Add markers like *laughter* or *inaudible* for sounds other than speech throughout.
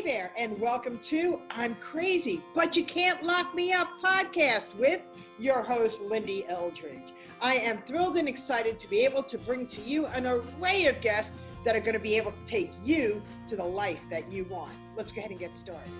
Hey there, and welcome to I'm Crazy, but You Can't Lock Me Up podcast with your host, Lindy Eldridge. I am thrilled and excited to be able to bring to you an array of guests that are going to be able to take you to the life that you want. Let's go ahead and get started.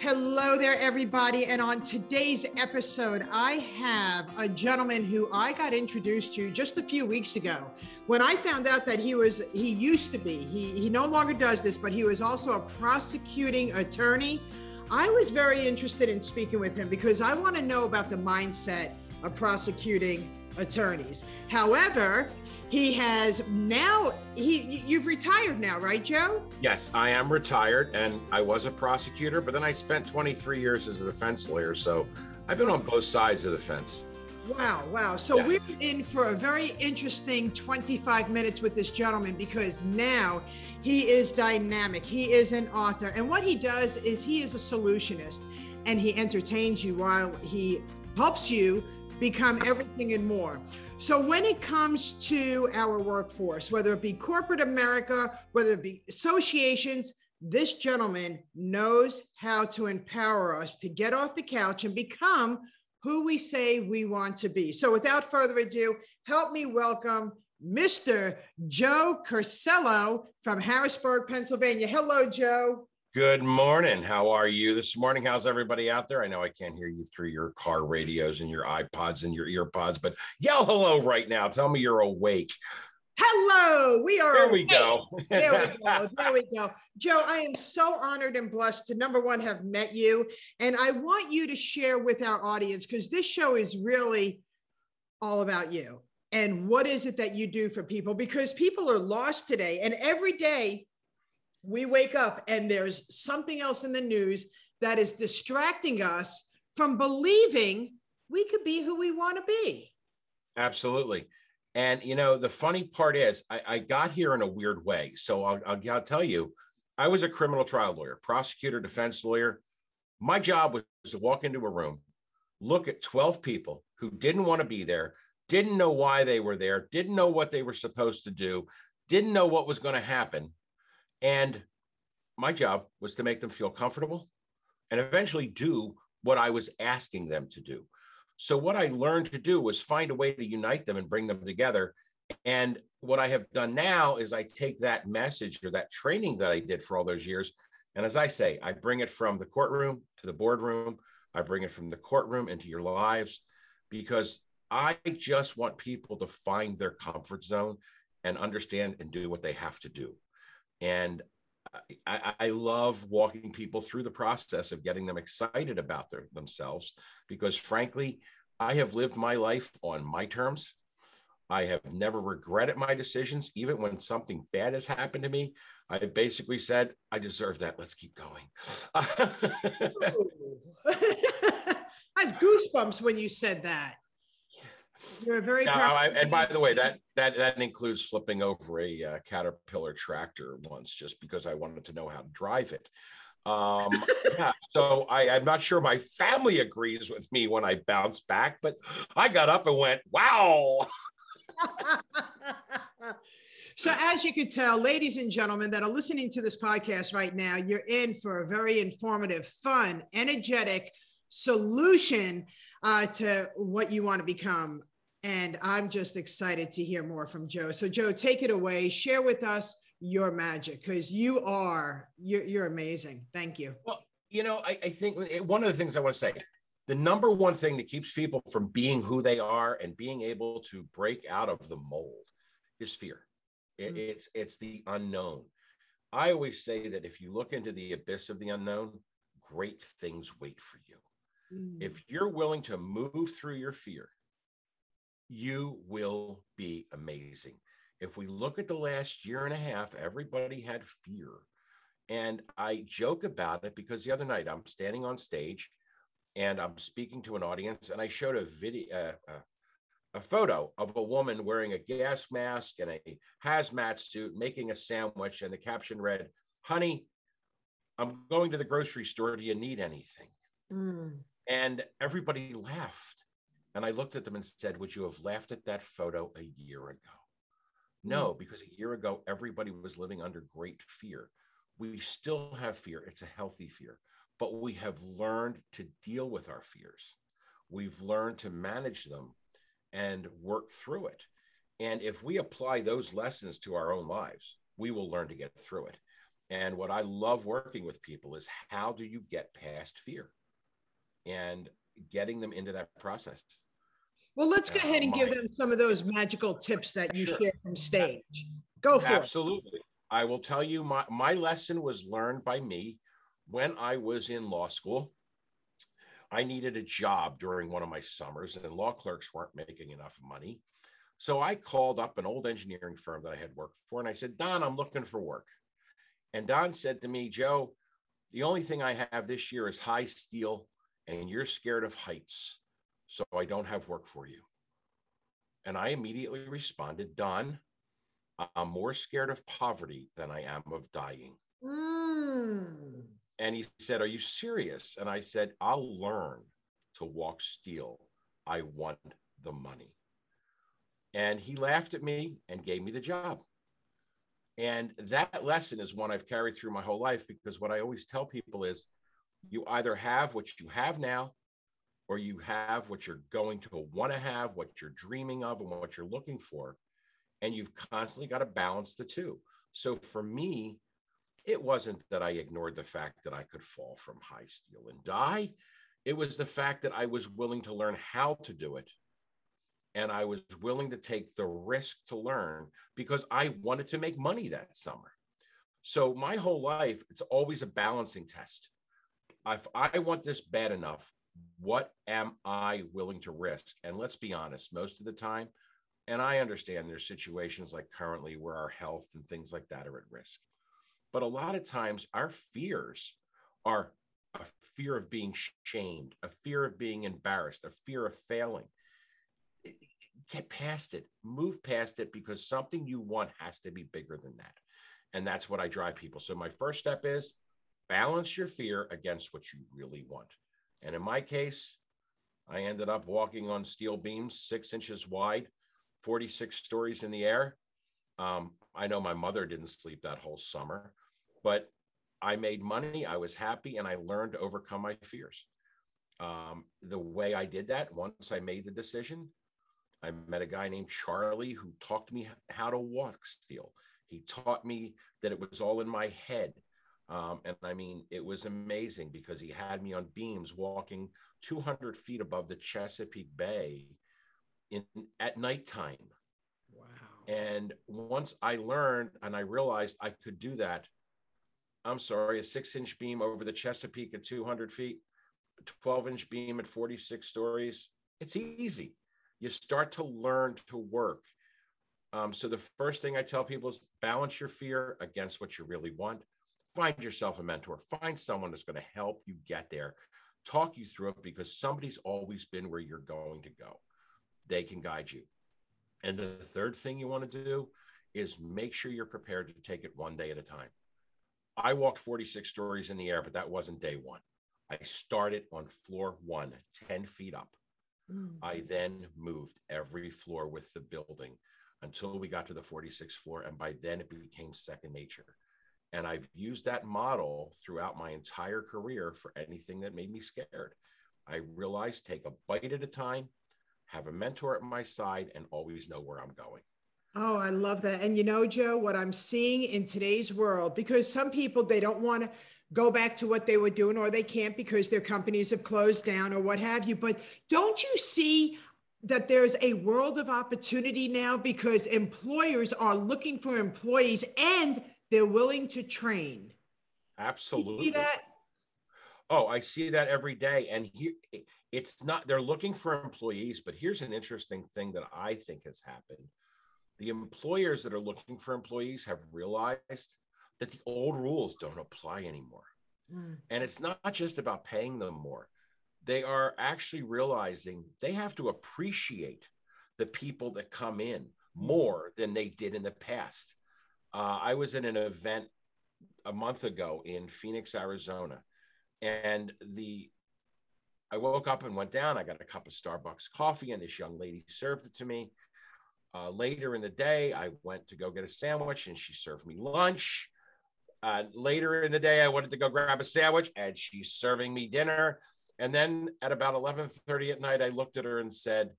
Hello there, everybody. And on today's episode, I have a gentleman who I got introduced to just a few weeks ago. When I found out that he was, he used to be, he, he no longer does this, but he was also a prosecuting attorney. I was very interested in speaking with him because I want to know about the mindset of prosecuting attorneys. However, he has now he you've retired now, right, Joe? Yes, I am retired and I was a prosecutor, but then I spent 23 years as a defense lawyer, so I've been on both sides of the fence. Wow, wow. So yeah. we're in for a very interesting 25 minutes with this gentleman because now he is dynamic. He is an author. And what he does is he is a solutionist and he entertains you while he helps you become everything and more. So, when it comes to our workforce, whether it be corporate America, whether it be associations, this gentleman knows how to empower us to get off the couch and become who we say we want to be. So, without further ado, help me welcome Mr. Joe Curcillo from Harrisburg, Pennsylvania. Hello, Joe. Good morning. How are you this morning? How's everybody out there? I know I can't hear you through your car radios and your iPods and your earpods, but yell hello right now. Tell me you're awake. Hello, we are. There awake. we go. there we go. There we go. Joe, I am so honored and blessed to number one have met you. And I want you to share with our audience because this show is really all about you. And what is it that you do for people? Because people are lost today. And every day we wake up and there's something else in the news that is distracting us from believing we could be who we want to be. Absolutely. And, you know, the funny part is, I, I got here in a weird way. So I'll, I'll, I'll tell you, I was a criminal trial lawyer, prosecutor, defense lawyer. My job was to walk into a room, look at 12 people who didn't want to be there, didn't know why they were there, didn't know what they were supposed to do, didn't know what was going to happen. And my job was to make them feel comfortable and eventually do what I was asking them to do. So, what I learned to do was find a way to unite them and bring them together. And what I have done now is I take that message or that training that I did for all those years. And as I say, I bring it from the courtroom to the boardroom. I bring it from the courtroom into your lives because I just want people to find their comfort zone and understand and do what they have to do. And I, I, love walking people through the process of getting them excited about their, themselves because, frankly, I have lived my life on my terms. I have never regretted my decisions, even when something bad has happened to me. I basically said, I deserve that. Let's keep going. *laughs* *laughs* I have goosebumps when you said that. You're very. Now, I, and by the way, that that that includes flipping over a uh, Caterpillar tractor once, just because I wanted to know how to drive it. Um, *laughs* yeah, so I, I'm not sure my family agrees with me when I bounce back, but I got up and went, "Wow." *laughs* So, as you can tell, ladies and gentlemen that are listening to this podcast right now, you're in for a very informative, fun, energetic solution uh, to what you want to become. And I'm just excited to hear more from Joe. So, Joe, take it away. Share with us your magic because you are you're, you're amazing. Thank you. Well, you know, I, I think one of the things I want to say the number one thing that keeps people from being who they are and being able to break out of the mold is fear. It, mm-hmm. It's it's the unknown. I always say that if you look into the abyss of the unknown, great things wait for you. Mm. If you're willing to move through your fear, you will be amazing. If we look at the last year and a half, everybody had fear. And I joke about it because the other night I'm standing on stage and I'm speaking to an audience and I showed a video, uh, uh, a photo of a woman wearing a gas mask and a hazmat suit making a sandwich. And the caption read, Honey, I'm going to the grocery store. Do you need anything? Mm. And everybody laughed. And I looked at them and said, Would you have laughed at that photo a year ago? No, hmm. because a year ago, everybody was living under great fear. we still have fear. It's a healthy fear, but we have learned to deal with our fears. We've learned to manage them and work through it. And if we apply those lessons to our own lives, we will learn to get through it. And what I love working with people is how do you get past fear and getting them into that process. Well, let's go ahead and give um, them some of those magical tips that you sure. share from stage. Go for Absolutely. it. Absolutely. I will tell you my, my lesson was learned by me when I was in law school. I needed a job during one of my summers, and law clerks weren't making enough money. So I called up an old engineering firm that I had worked for, and I said, Don, I'm looking for work. And Don said to me, Joe, the only thing I have this year is high steel, and you're scared of heights. So I don't have work for you. And I immediately responded, Don, I'm more scared of poverty than I am of dying. Mm. And he said, Are you serious? And I said, I'll learn to walk steel. I want the money. And he laughed at me and gave me the job. And that lesson is one I've carried through my whole life because what I always tell people is you either have what you have now or you have what you're going to want to have, what you're dreaming of, and what you're looking for. And you've constantly got to balance the two. So for me, it wasn't that I ignored the fact that I could fall from high steel and die. It was the fact that I was willing to learn how to do it. And I was willing to take the risk to learn because I wanted to make money that summer. So my whole life, it's always a balancing test. If I want this bad enough, what am I willing to risk? And let's be honest, most of the time, and I understand there's situations like currently where our health and things like that are at risk. But a lot of times our fears are a fear of being shamed, a fear of being embarrassed, a fear of failing. Get past it, move past it because something you want has to be bigger than that. And that's what I drive people. So my first step is balance your fear against what you really want. And in my case, I ended up walking on steel beams six inches wide, 46 stories in the air. Um, I know my mother didn't sleep that whole summer, but I made money. I was happy and I learned to overcome my fears. Um, the way I did that, once I made the decision, I met a guy named Charlie who taught me how to walk steel. He taught me that it was all in my head. Um, and I mean, it was amazing because he had me on beams walking 200 feet above the Chesapeake Bay in at nighttime. Wow. And once I learned and I realized I could do that, I'm sorry, a six inch beam over the Chesapeake at 200 feet, 12 inch beam at 46 stories, it's easy. You start to learn to work. Um, so the first thing I tell people is balance your fear against what you really want find yourself a mentor, find someone that's going to help you get there, talk you through it because somebody's always been where you're going to go. They can guide you. And the third thing you want to do is make sure you're prepared to take it one day at a time. I walked 46 stories in the air, but that wasn't day one. I started on floor one, 10 feet up. Mm. I then moved every floor with the building until we got to the 46th floor. And by then it became second nature. And I've used that model throughout my entire career for anything that made me scared. I realized take a bite at a time, have a mentor at my side, and always know where I'm going. Oh, I love that. And you know, Joe, what I'm seeing in today's world, because some people they don't want to go back to what they were doing or they can't because their companies have closed down or what have you. But don't you see that there's a world of opportunity now because employers are looking for employees and they're willing to train. Absolutely. see that? Oh, I see that every day. And here it's not, they're looking for employees, but here's an interesting thing that I think has happened. The employers that are looking for employees have realized that the old rules don't apply anymore. Mm. And it's not just about paying them more. They are actually realizing they have to appreciate the people that come in more than they did in the past. Uh, I was in an event a month ago in Phoenix, Arizona, and the I woke up and went down. I got a cup of Starbucks coffee, and this young lady served it to me. Uh, later in the day, I went to go get a sandwich, and she served me lunch. Uh, later in the day, I wanted to go grab a sandwich, and she's serving me dinner. And then at about 11:30 at night, I looked at her and said,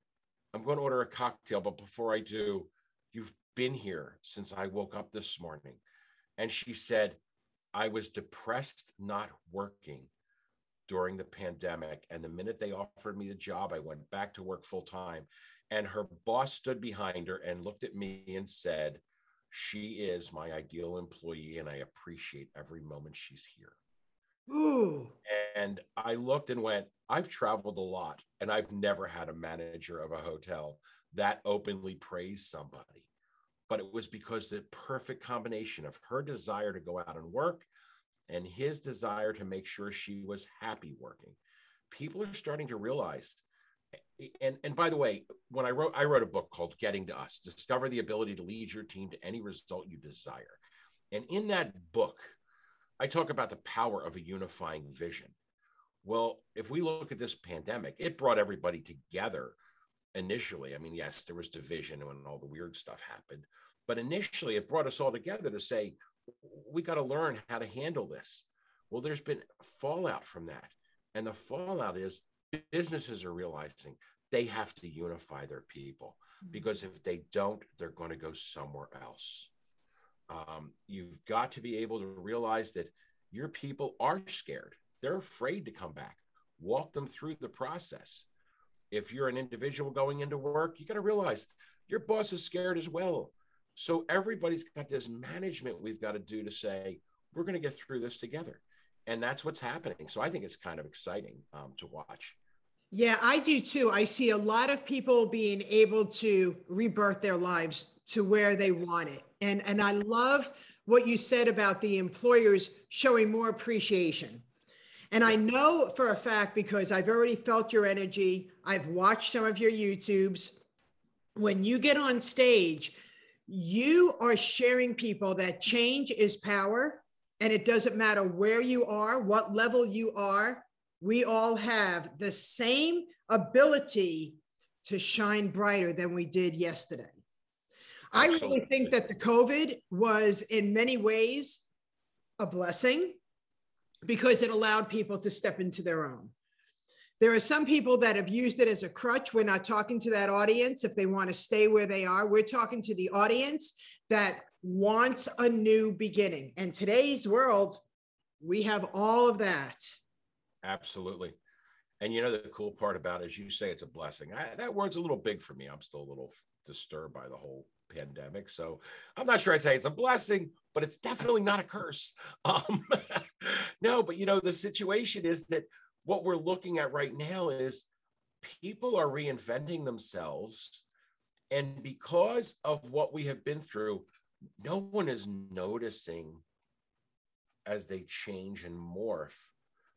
"I'm going to order a cocktail, but before I do, you've been here since I woke up this morning." And she said, "I was depressed, not working." During the pandemic. And the minute they offered me the job, I went back to work full time. And her boss stood behind her and looked at me and said, She is my ideal employee, and I appreciate every moment she's here. Ooh. And I looked and went, I've traveled a lot, and I've never had a manager of a hotel that openly praise somebody. But it was because the perfect combination of her desire to go out and work and his desire to make sure she was happy working. People are starting to realize and and by the way, when I wrote I wrote a book called Getting to Us: Discover the ability to lead your team to any result you desire. And in that book, I talk about the power of a unifying vision. Well, if we look at this pandemic, it brought everybody together initially. I mean, yes, there was division when all the weird stuff happened, but initially it brought us all together to say, we got to learn how to handle this. Well, there's been fallout from that. And the fallout is businesses are realizing they have to unify their people mm-hmm. because if they don't, they're going to go somewhere else. Um, you've got to be able to realize that your people are scared. They're afraid to come back. Walk them through the process. If you're an individual going into work, you got to realize your boss is scared as well. So everybody's got this management we've got to do to say, we're going to get through this together. And that's what's happening. So I think it's kind of exciting um, to watch. Yeah, I do too. I see a lot of people being able to rebirth their lives to where they want it. And and I love what you said about the employers showing more appreciation. And I know for a fact because I've already felt your energy. I've watched some of your YouTubes. When you get on stage, you are sharing people that change is power and it doesn't matter where you are, what level you are, we all have the same ability to shine brighter than we did yesterday. Absolutely. I really think that the COVID was, in many ways, a blessing because it allowed people to step into their own. There are some people that have used it as a crutch. We're not talking to that audience if they want to stay where they are. We're talking to the audience that wants a new beginning. And today's world, we have all of that. Absolutely. And you know, the cool part about it, as you say, it's a blessing. I, that word's a little big for me. I'm still a little disturbed by the whole pandemic. So I'm not sure I'd say it's a blessing, but it's definitely not a curse. *laughs* Um, no, but you know, the situation is that what we're looking at right now is people are reinventing themselves. And because of what we have been through, no one is noticing as they change and morph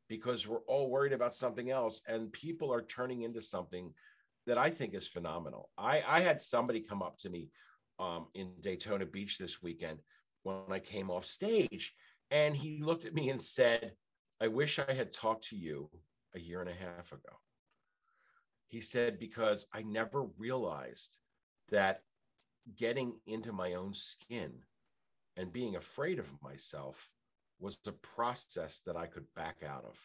because we're all worried about something else and people are turning into something that I think is phenomenal. I, I had somebody come up to me um, in Daytona Beach this weekend when I came off stage and he looked at me and said, I wish I had talked to you a year and a half ago. He said, because I never realized that getting into my own skin and being afraid of myself was a process that I could back out of.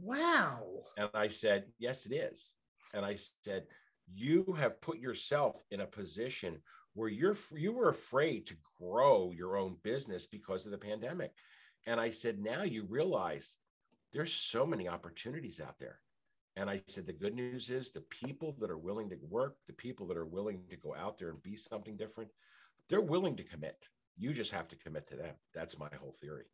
Wow. And I said, Yes, it is. And I said, You have put yourself in a position where you're you were afraid to grow your own business because of the pandemic. And I said, now you realize there's so many opportunities out there. And I said, the good news is the people that are willing to work, the people that are willing to go out there and be something different, they're willing to commit. You just have to commit to them. That's my whole theory.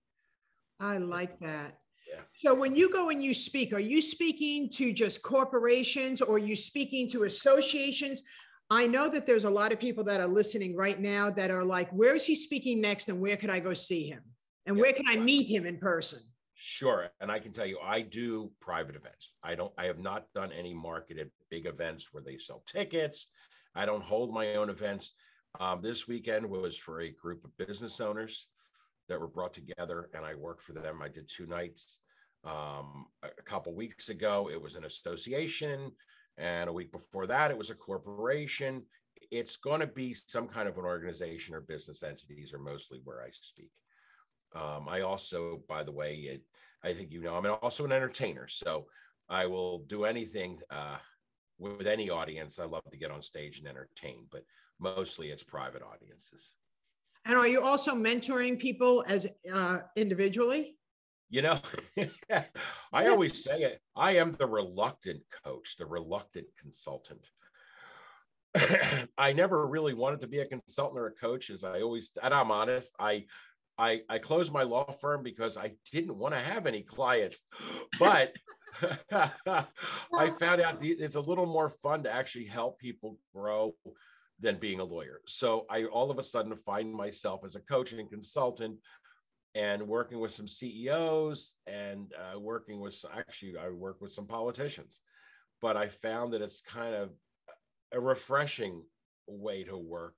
I like that. Yeah. So when you go and you speak, are you speaking to just corporations or are you speaking to associations? I know that there's a lot of people that are listening right now that are like, where is he speaking next and where can I go see him? And yeah. where can I meet him in person? Sure. And I can tell you, I do private events. I don't, I have not done any marketed big events where they sell tickets. I don't hold my own events. Um, this weekend was for a group of business owners that were brought together, and I worked for them. I did two nights. Um, a couple weeks ago, it was an association, and a week before that, it was a corporation. It's going to be some kind of an organization or business entities, are mostly where I speak. Um, I also, by the way, it, I think you know, I'm also an entertainer, so I will do anything uh, with any audience. I love to get on stage and entertain, but mostly it's private audiences. And are you also mentoring people as uh, individually? You know, *laughs* I always say it. I am the reluctant coach, the reluctant consultant. *clears throat* I never really wanted to be a consultant or a coach, as I always, and I'm honest. I, I, I closed my law firm because I didn't want to have any clients, *gasps* but *laughs* I found out it's a little more fun to actually help people grow than being a lawyer. So I all of a sudden find myself as a coach and consultant and working with some CEOs and uh, working with actually I work with some politicians, but I found that it's kind of a refreshing way to work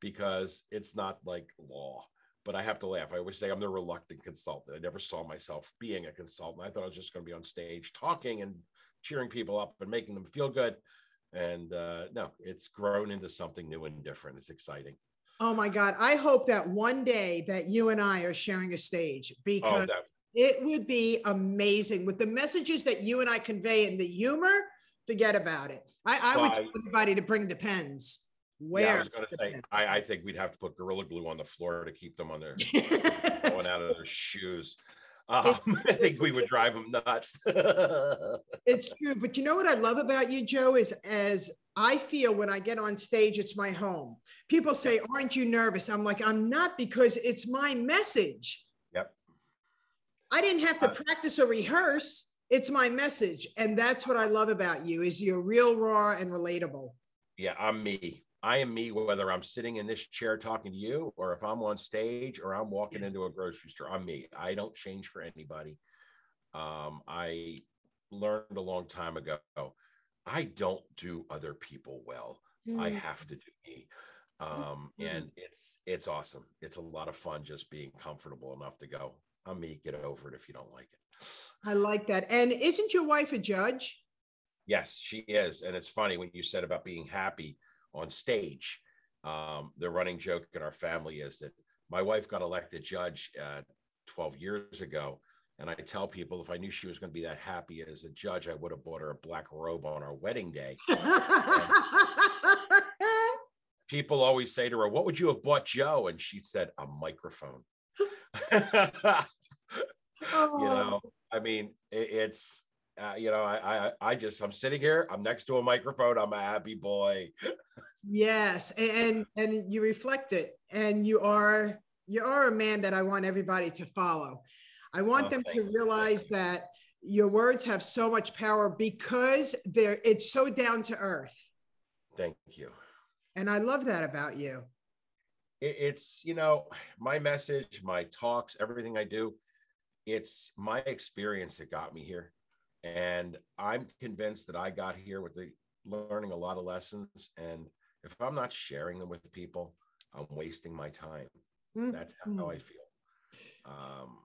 because it's not like law. But I have to laugh. I always say I'm the reluctant consultant. I never saw myself being a consultant. I thought I was just going to be on stage talking and cheering people up and making them feel good. And uh, no, it's grown into something new and different. It's exciting. Oh my God. I hope that one day that you and I are sharing a stage oh, because oh, it would be amazing with the messages that you and I convey and the humor. Forget about it. I, I would tell everybody to bring the pens. Where yeah, I was going to say, I, I, think we'd have to put gorilla glue on the floor to keep them on their *laughs* going out of their shoes. Um, *laughs* I think we would drive them nuts. *laughs* it's true, but you know what I love about you, Joe, is as I feel when I get on stage, it's my home. People say, Aren't you nervous? I'm like, I'm not because it's my message. Yep. I didn't have to uh, practice or rehearse. It's my message. And that's what I love about you is you're real raw and relatable. Yeah, I'm me. I am me, whether I'm sitting in this chair talking to you, or if I'm on stage, or I'm walking into a grocery store. I'm me. I don't change for anybody. Um, I learned a long time ago. I don't do other people well. Mm. I have to do me. Um, mm. and it's it's awesome. It's a lot of fun just being comfortable enough to go. I'm me. Get over it if you don't like it. I like that. And isn't your wife a judge? Yes, she is. And it's funny when you said about being happy on stage. Um, the running joke in our family is that my wife got elected judge uh, 12 years ago. And I tell people if I knew she was going to be that happy as a judge, I would have bought her a black robe on our wedding day. *laughs* people always say to her, What would you have bought Joe? And she said, A microphone. oh. *laughs* You know, I mean, it, it's, uh, you know, I, I, I just, I'm sitting here, I'm next to a microphone, I'm a happy boy. Yes. And, and you reflect it and you are, you are a man that I want everybody to follow. I want oh, them to realize you. that your words have so much power because they're, it's so down to earth. Thank you. And I love that about you. It's, you know, my message, my talks, everything I do, it's my experience that got me here and I'm convinced that I got here with the learning a lot of lessons. And if I'm not sharing them with people, I'm wasting my time. Mm-hmm. That's how I feel. Um,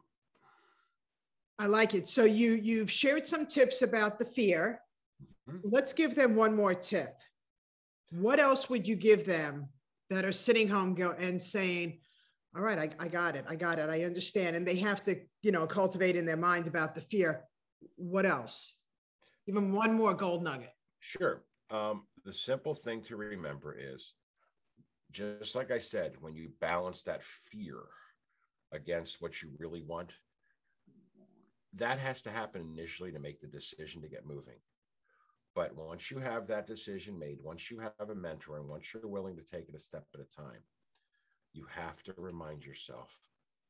I like it. So you you've shared some tips about the fear. Mm-hmm. Let's give them one more tip. What else would you give them that are sitting home go and saying, "All right, I, I got it, I got it, I understand," and they have to, you know, cultivate in their mind about the fear what else? Even one more gold nugget. Sure. Um, the simple thing to remember is just like I said, when you balance that fear against what you really want, that has to happen initially to make the decision to get moving. But once you have that decision made, once you have a mentor, and once you're willing to take it a step at a time, you have to remind yourself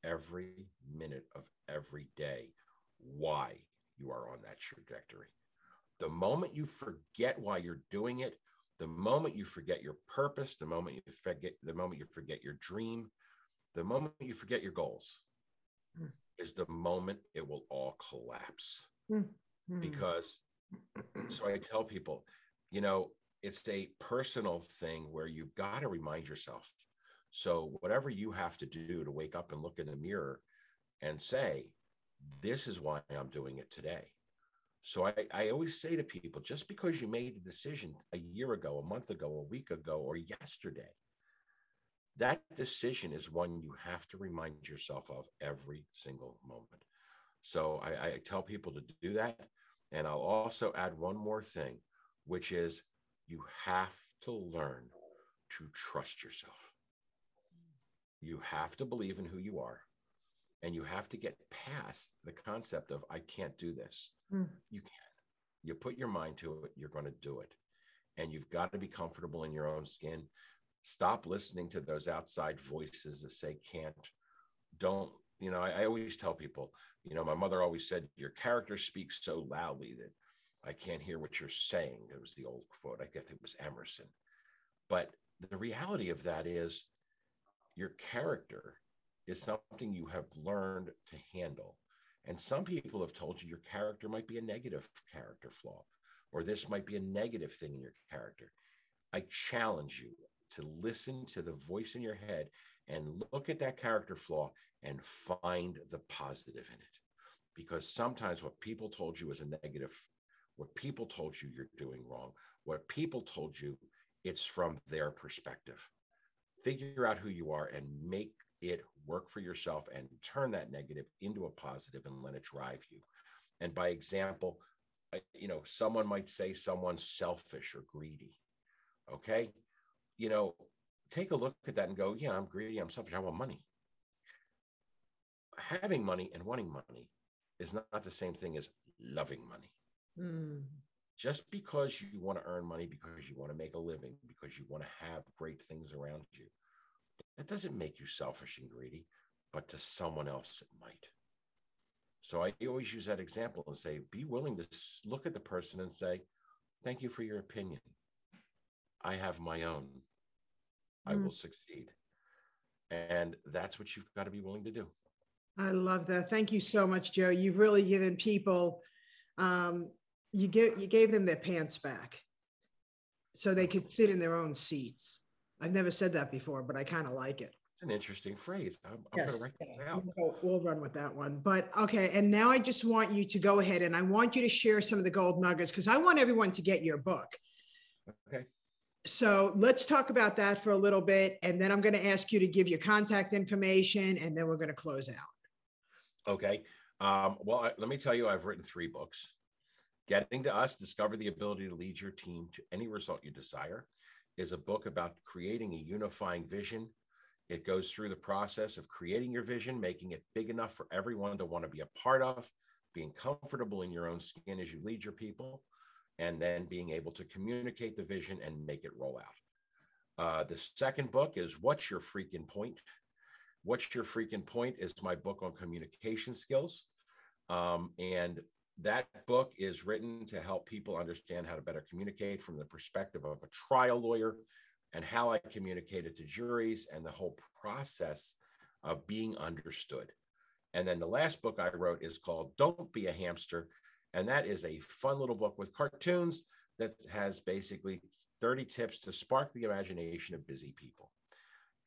every minute of every day why you are on that trajectory. The moment you forget why you're doing it, the moment you forget your purpose, the moment you forget the moment you forget your dream, the moment you forget your goals mm. is the moment it will all collapse. Mm. Because so I tell people, you know, it's a personal thing where you've got to remind yourself. So whatever you have to do to wake up and look in the mirror and say, this is why I'm doing it today. So I, I always say to people just because you made a decision a year ago, a month ago, a week ago, or yesterday, that decision is one you have to remind yourself of every single moment. So I, I tell people to do that. And I'll also add one more thing, which is you have to learn to trust yourself. You have to believe in who you are. And you have to get past the concept of, I can't do this. Mm. You can. You put your mind to it, you're going to do it. And you've got to be comfortable in your own skin. Stop listening to those outside voices that say can't. Don't, you know, I, I always tell people, you know, my mother always said, Your character speaks so loudly that I can't hear what you're saying. It was the old quote. I guess it was Emerson. But the reality of that is your character is something you have learned to handle. And some people have told you your character might be a negative character flaw, or this might be a negative thing in your character. I challenge you to listen to the voice in your head and look at that character flaw and find the positive in it. Because sometimes what people told you is a negative, what people told you you're doing wrong, what people told you, it's from their perspective. Figure out who you are and make it work for yourself and turn that negative into a positive and let it drive you. And by example, you know, someone might say someone's selfish or greedy. Okay. You know, take a look at that and go, yeah, I'm greedy. I'm selfish. I want money. Having money and wanting money is not the same thing as loving money. Mm. Just because you want to earn money, because you want to make a living, because you want to have great things around you, that doesn't make you selfish and greedy, but to someone else it might. So I always use that example and say, be willing to look at the person and say, thank you for your opinion. I have my own. I mm. will succeed. And that's what you've got to be willing to do. I love that. Thank you so much, Joe. You've really given people, um, you get you gave them their pants back, so they could sit in their own seats. I've never said that before, but I kind of like it. It's an interesting phrase. I'm, I'm yes. going to write that out. We'll, we'll run with that one. But okay, and now I just want you to go ahead and I want you to share some of the gold nuggets because I want everyone to get your book. Okay. So let's talk about that for a little bit. And then I'm going to ask you to give your contact information and then we're going to close out. Okay. Um, well, I, let me tell you, I've written three books. Getting to Us, Discover the Ability to Lead Your Team to Any Result You Desire is a book about creating a unifying vision. It goes through the process of creating your vision, making it big enough for everyone to want to be a part of, being comfortable in your own skin as you lead your people, and then being able to communicate the vision and make it roll out. Uh, the second book is What's Your Freaking Point? What's Your Freaking Point is my book on communication skills. Um, and that book is written to help people understand how to better communicate from the perspective of a trial lawyer and how I communicated to juries and the whole process of being understood. And then the last book I wrote is called Don't Be a Hamster. And that is a fun little book with cartoons that has basically 30 tips to spark the imagination of busy people.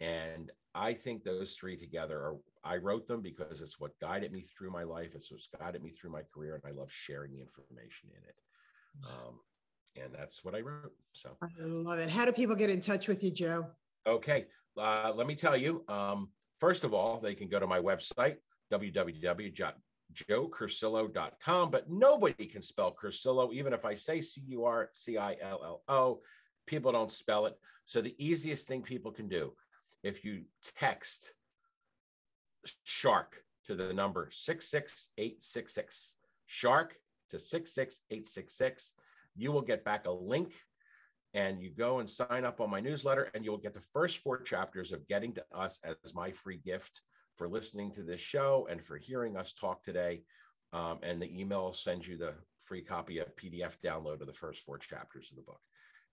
And I think those three together are, I wrote them because it's what guided me through my life. It's what's guided me through my career. And I love sharing the information in it. Um, and that's what I wrote. So I love it. How do people get in touch with you, Joe? Okay. Uh, let me tell you. Um, first of all, they can go to my website, www.joecurcillo.com, but nobody can spell Curcillo, even if I say C U R C I L L O. People don't spell it. So the easiest thing people can do if you text shark to the number 66866 shark to 66866 you will get back a link and you go and sign up on my newsletter and you'll get the first four chapters of getting to us as my free gift for listening to this show and for hearing us talk today. Um, and the email sends you the free copy of pdf download of the first four chapters of the book.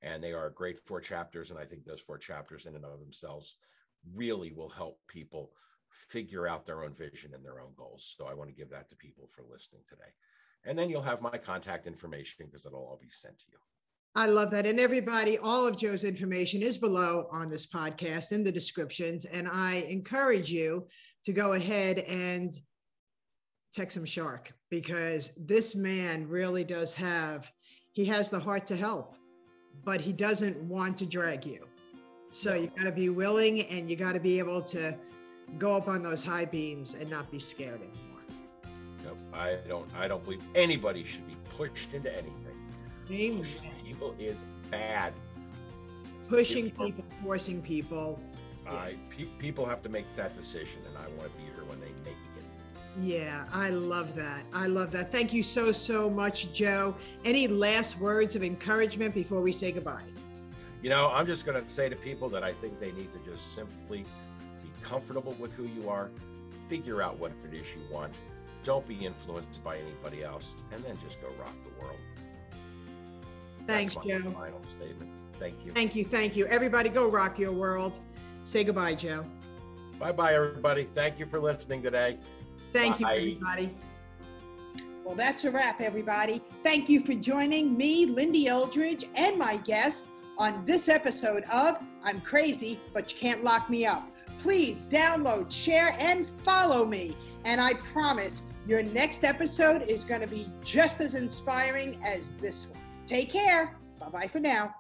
And they are great four chapters. And i think those four chapters in and of themselves really will help people figure out their own vision and their own goals. So I want to give that to people for listening today. And then you'll have my contact information because it'll all be sent to you. I love that. And everybody, all of Joe's information is below on this podcast in the descriptions. And I encourage you to go ahead and text him Shark because this man really does have, he has the heart to help, but he doesn't want to drag you So you got to be willing and you got to be able to go up on those high beams and not be scared anymore. Nope, I don't. I don't believe anybody should be pushed into anything. Amen. Pushing people is bad. Pushing People- people, forcing people. I pe- people have to make that decision, and I want to be here when they make it. Yeah, I love that. I love that. Thank you so, so much, Joe. Any last words of encouragement before we say goodbye? You know, I'm just going to say to people that I think they need to just simply comfortable with who you are, figure out what it is you want, don't be influenced by anybody else, and then just go rock the world. Thanks, Joe. Final statement. Thank you. Thank you. Thank you. Everybody go rock your world. Say goodbye, Joe. Bye bye, everybody. Thank you for listening today. Thank Bye. you, everybody. Well, that's a wrap, everybody. Thank you for joining me, Lindy Eldridge, and my guest on this episode of I'm Crazy, but you can't lock me up. Please download, share, and follow me. And I promise your next episode is going to be just as inspiring as this one. Take care. Bye bye for now.